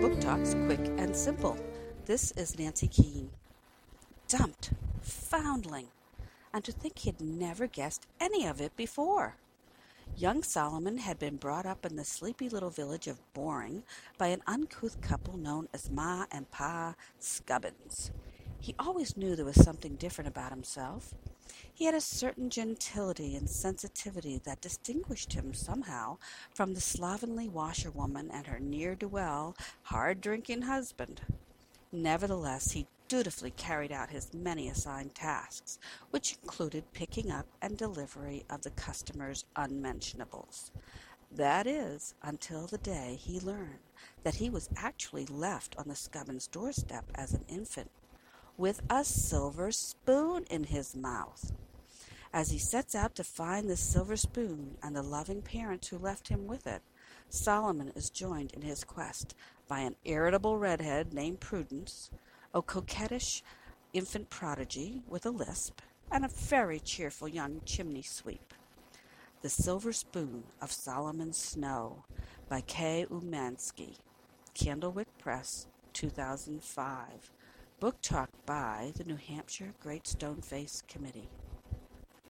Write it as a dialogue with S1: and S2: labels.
S1: Book Talks Quick and Simple. This is Nancy Keane. Dumped, foundling, and to think he'd never guessed any of it before. Young Solomon had been brought up in the sleepy little village of Boring by an uncouth couple known as Ma and Pa Scubbins. He always knew there was something different about himself. He had a certain gentility and sensitivity that distinguished him somehow from the slovenly washerwoman and her ne'er-do-well, hard-drinking husband. Nevertheless, he dutifully carried out his many assigned tasks, which included picking up and delivery of the customer's unmentionables. That is, until the day he learned that he was actually left on the Scubbins' doorstep as an infant, with a silver spoon in his mouth. As he sets out to find the silver spoon and the loving parents who left him with it, Solomon is joined in his quest by an irritable redhead named Prudence, a coquettish infant prodigy with a lisp, and a very cheerful young chimney sweep. The Silver Spoon of Solomon Snow by Kaye Umansky. Candlewick Press, 2005. Book talk by the New Hampshire Great Stone Face Committee.